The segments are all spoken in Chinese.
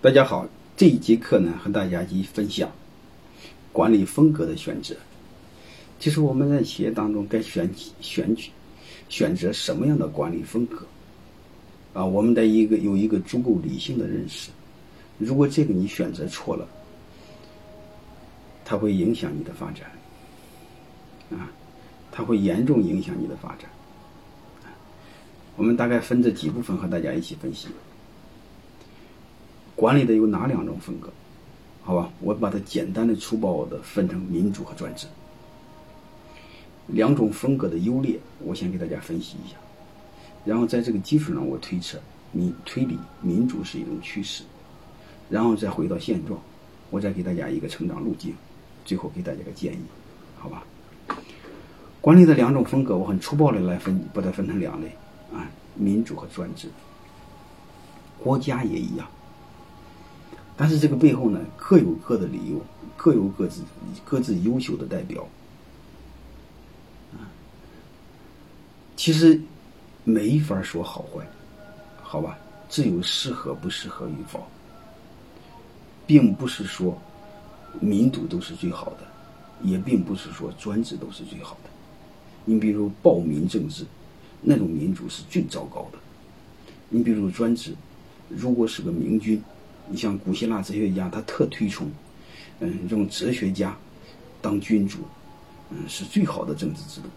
大家好，这一节课呢，和大家一起分享管理风格的选择。其实我们在企业当中该选选举选择什么样的管理风格啊？我们得一个有一个足够理性的认识。如果这个你选择错了，它会影响你的发展啊，它会严重影响你的发展。我们大概分这几部分和大家一起分析。管理的有哪两种风格？好吧，我把它简单的、粗暴的分成民主和专制两种风格的优劣，我先给大家分析一下。然后在这个基础上，我推测民推理民主是一种趋势，然后再回到现状，我再给大家一个成长路径，最后给大家个建议，好吧？管理的两种风格，我很粗暴的来分，把它分成两类啊，民主和专制。国家也一样。但是这个背后呢，各有各的理由，各有各自各自优秀的代表。啊，其实没法说好坏，好吧，只有适合不适合与否，并不是说民主都是最好的，也并不是说专制都是最好的。你比如暴民政治，那种民主是最糟糕的。你比如专制，如果是个明君。你像古希腊哲学家，他特推崇，嗯，用哲学家当君主，嗯，是最好的政治制度。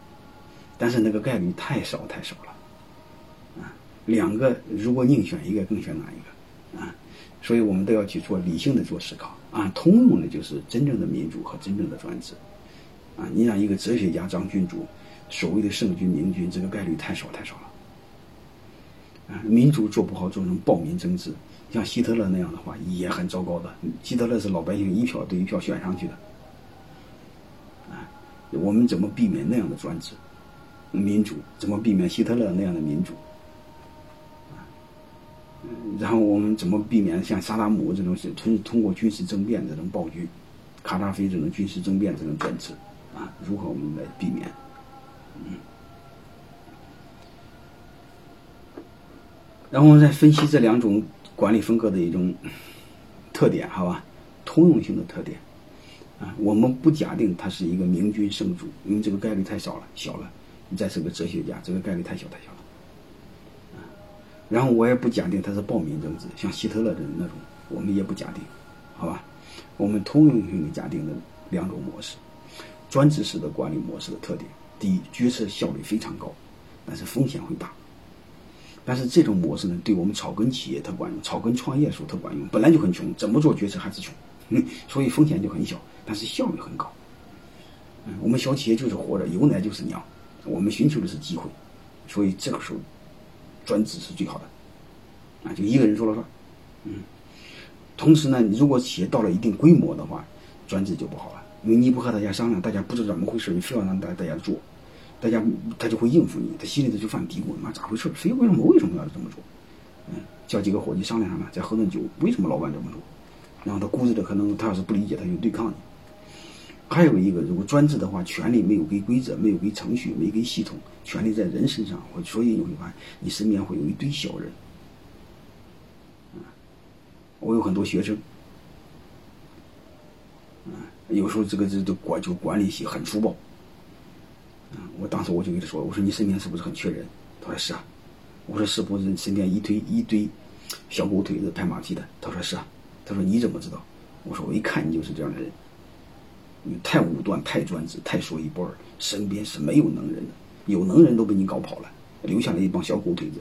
但是那个概率太少太少了，啊，两个如果宁选一个，更选哪一个？啊，所以我们都要去做理性的做思考。啊，通用的就是真正的民主和真正的专制。啊，你让一个哲学家当君主，所谓的圣君明君，这个概率太少太少了。民主做不好，做成暴民政治。像希特勒那样的话也很糟糕的。希特勒是老百姓一票对一票选上去的，啊，我们怎么避免那样的专制？民主怎么避免希特勒那样的民主？啊，然后我们怎么避免像萨达姆这种是通通过军事政变这种暴君，卡扎菲这种军事政变这种专制？啊，如何我们来避免？嗯，然后再分析这两种。管理风格的一种特点，好吧，通用性的特点啊，我们不假定他是一个明君圣主，因为这个概率太少了，小了。你再是个哲学家，这个概率太小太小了啊。然后我也不假定他是暴民政治，像希特勒的那种，我们也不假定，好吧。我们通用性的假定的两种模式，专制式的管理模式的特点：第一，决策效率非常高，但是风险会大。但是这种模式呢，对我们草根企业特管用，草根创业时候特管用。本来就很穷，怎么做决策还是穷，嗯 所以风险就很小，但是效率很高。嗯，我们小企业就是活着，有奶就是娘，我们寻求的是机会，所以这个时候专制是最好的，啊，就一个人说了算。嗯，同时呢，如果企业到了一定规模的话，专制就不好了，因为你不和大家商量，大家不知道怎么回事，你非要让大家大家做。大家他就会应付你，他心里头就犯嘀咕：妈咋回事？谁为什么为什么要这么做？嗯，叫几个伙计商量商量，再喝顿酒，为什么老板这么做？然后他估计的可能他要是不理解，他就对抗你。还有一个，如果专制的话，权力没有给规则，没有给程序，没给系统，权力在人身上，所以你会发现你身边会有一堆小人。嗯我有很多学生，嗯有时候这个这这管就管理系很粗暴。我当时我就跟他说：“我说你身边是不是很缺人？”他说：“是啊。”我说：“是不是身边一堆一堆小狗腿子拍马屁的？”他说：“是啊。”他说：“你怎么知道？”我说：“我一看你就是这样的人，你太武断、太专制、太说一不二，身边是没有能人的，有能人都被你搞跑了，留下了一帮小狗腿子。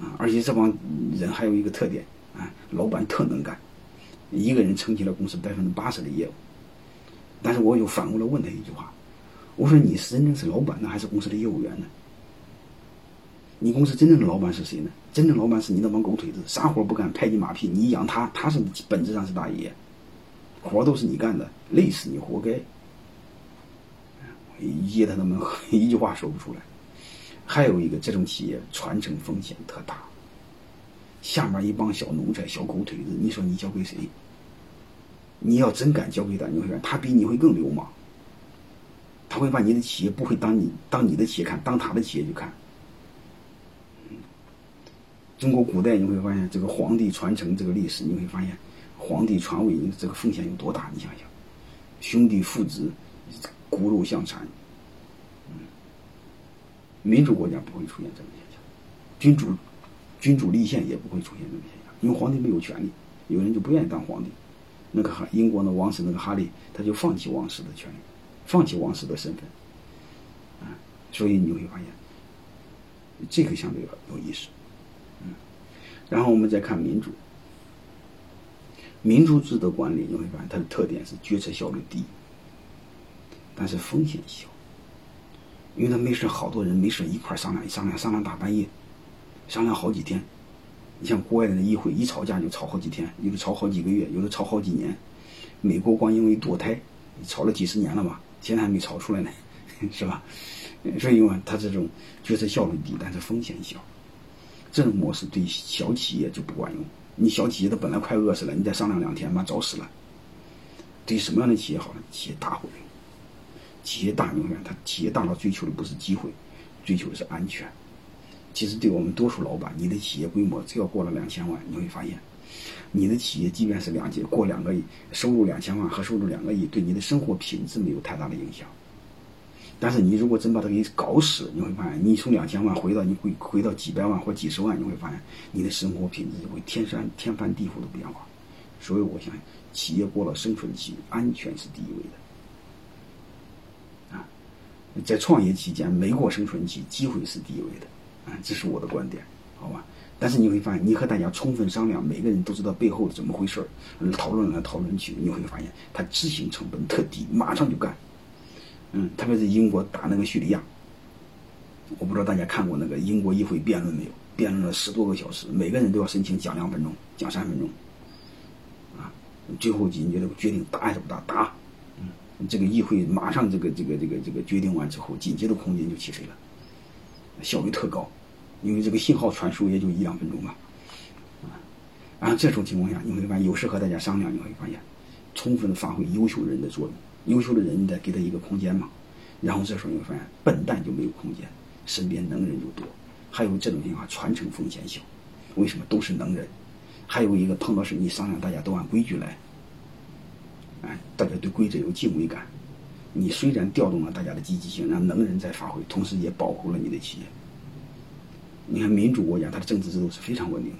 啊，而且这帮人还有一个特点啊，老板特能干，一个人撑起了公司百分之八十的业务。但是我又反过来问他一句话。”我说你是真正是老板呢，还是公司的业务员呢？你公司真正的老板是谁呢？真正老板是你那帮狗腿子，啥活不干，拍你马屁，你养他，他是本质上是大爷，活都是你干的，累死你活该。噎他们 一句话说不出来。还有一个，这种企业传承风险特大，下面一帮小奴才、小狗腿子，你说你交给谁？你要真敢交给他，你会发现他比你会更流氓。他会把你的企业不会当你当你的企业看，当他的企业去看。中国古代你会发现，这个皇帝传承这个历史，你会发现，皇帝传位这个风险有多大？你想想，兄弟父子骨肉相残，嗯，民主国家不会出现这种现象，君主君主立宪也不会出现这种现象，因为皇帝没有权利，有人就不愿意当皇帝。那个哈英国的王室那个哈利，他就放弃王室的权利，放弃王室的身份，啊，所以你会发现，这个相对有意思。然后我们再看民主，民主制的管理你会发现它的特点是决策效率低，但是风险小，因为他没事好多人没事一块商量商量商量大半夜，商量好几天。你像国外的议会一吵架就吵好几天，有的吵好几个月，有的吵好几年。美国光因为堕胎吵了几十年了吧，现在还没炒出来呢，是吧？所以嘛，他这种决策效率低，但是风险小。这种模式对小企业就不管用。你小企业都本来快饿死了，你再商量两天，妈早死了。对什么样的企业好呢？企业大会。企业大永远，他企业大佬追求的不是机会，追求的是安全。其实对我们多数老板，你的企业规模只要过了两千万，你会发现，你的企业即便是两亿过两个亿，收入两千万和收入两个亿，对你的生活品质没有太大的影响。但是你如果真把它给搞死，你会发现，你从两千万回到你回回到几百万或几十万，你会发现你的生活品质会天山天翻地覆的变化。所以我想，企业过了生存期，安全是第一位的。啊，在创业期间没过生存期，机会是第一位的。啊，这是我的观点，好吧？但是你会发现，你和大家充分商量，每个人都知道背后怎么回事儿，讨论来讨论去，你会发现他执行成本特低，马上就干。嗯，特别是英国打那个叙利亚，我不知道大家看过那个英国议会辩论没有？辩论了十多个小时，每个人都要申请讲两分钟，讲三分钟，啊，最后紧接着决定打还是不打？打，嗯，这个议会马上这个这个这个这个决定完之后，紧接着空间就起飞了，效率特高，因为这个信号传输也就一两分钟吧，啊，然后这种情况下，你会发现有事和大家商量，你会发现充分发挥优秀人的作用。优秀的人，你得给他一个空间嘛。然后这时候你会发现，笨蛋就没有空间，身边能人就多。还有这种情况，传承风险小。为什么都是能人？还有一个碰到事你商量，大家都按规矩来。哎，大家对规则有敬畏感。你虽然调动了大家的积极性，让能人在发挥，同时也保护了你的企业。你看民主国家，它的政治制度是非常稳定的。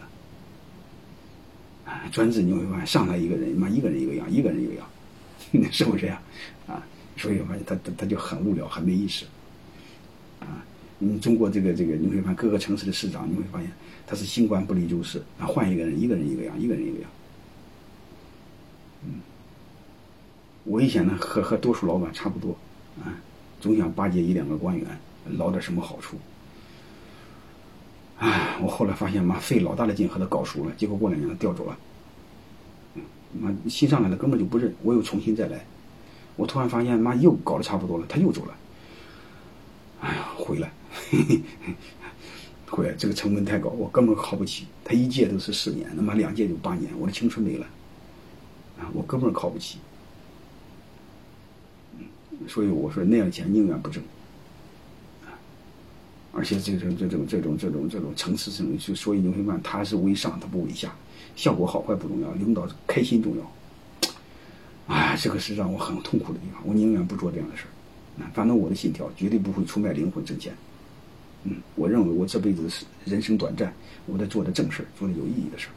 专制你会发现，上来一个人，妈一个人一个样，一个人一个样。是不是呀？啊，所以我发现他他他就很无聊，很没意思。啊，你中国这个这个，你会发现各个城市的市长，你会发现他是新官不立旧事，啊，换一个人，一个人一个样，一个人一个样。嗯，我以前呢和和多数老板差不多，啊，总想巴结一两个官员，捞点什么好处。唉，我后来发现妈费老大的劲和他搞熟了，结果过两年他调走了。妈新上来的根本就不认，我又重新再来，我突然发现妈又搞得差不多了，他又走了。哎呀，回来，回来，这个成本太高，我根本靠不起。他一届都是四年，那么两届就八年，我的青春没了，啊，我根本靠不起。所以我说那样钱宁愿不挣。而且这种这种这种这种这种层次上，就所以你会发现他是为上，他不为下。效果好坏不重要，领导开心重要。哎，这个是让我很痛苦的地方。我宁愿不做这样的事儿。反正我的信条绝对不会出卖灵魂挣钱。嗯，我认为我这辈子是人生短暂，我得做的正事，做的有意义的事。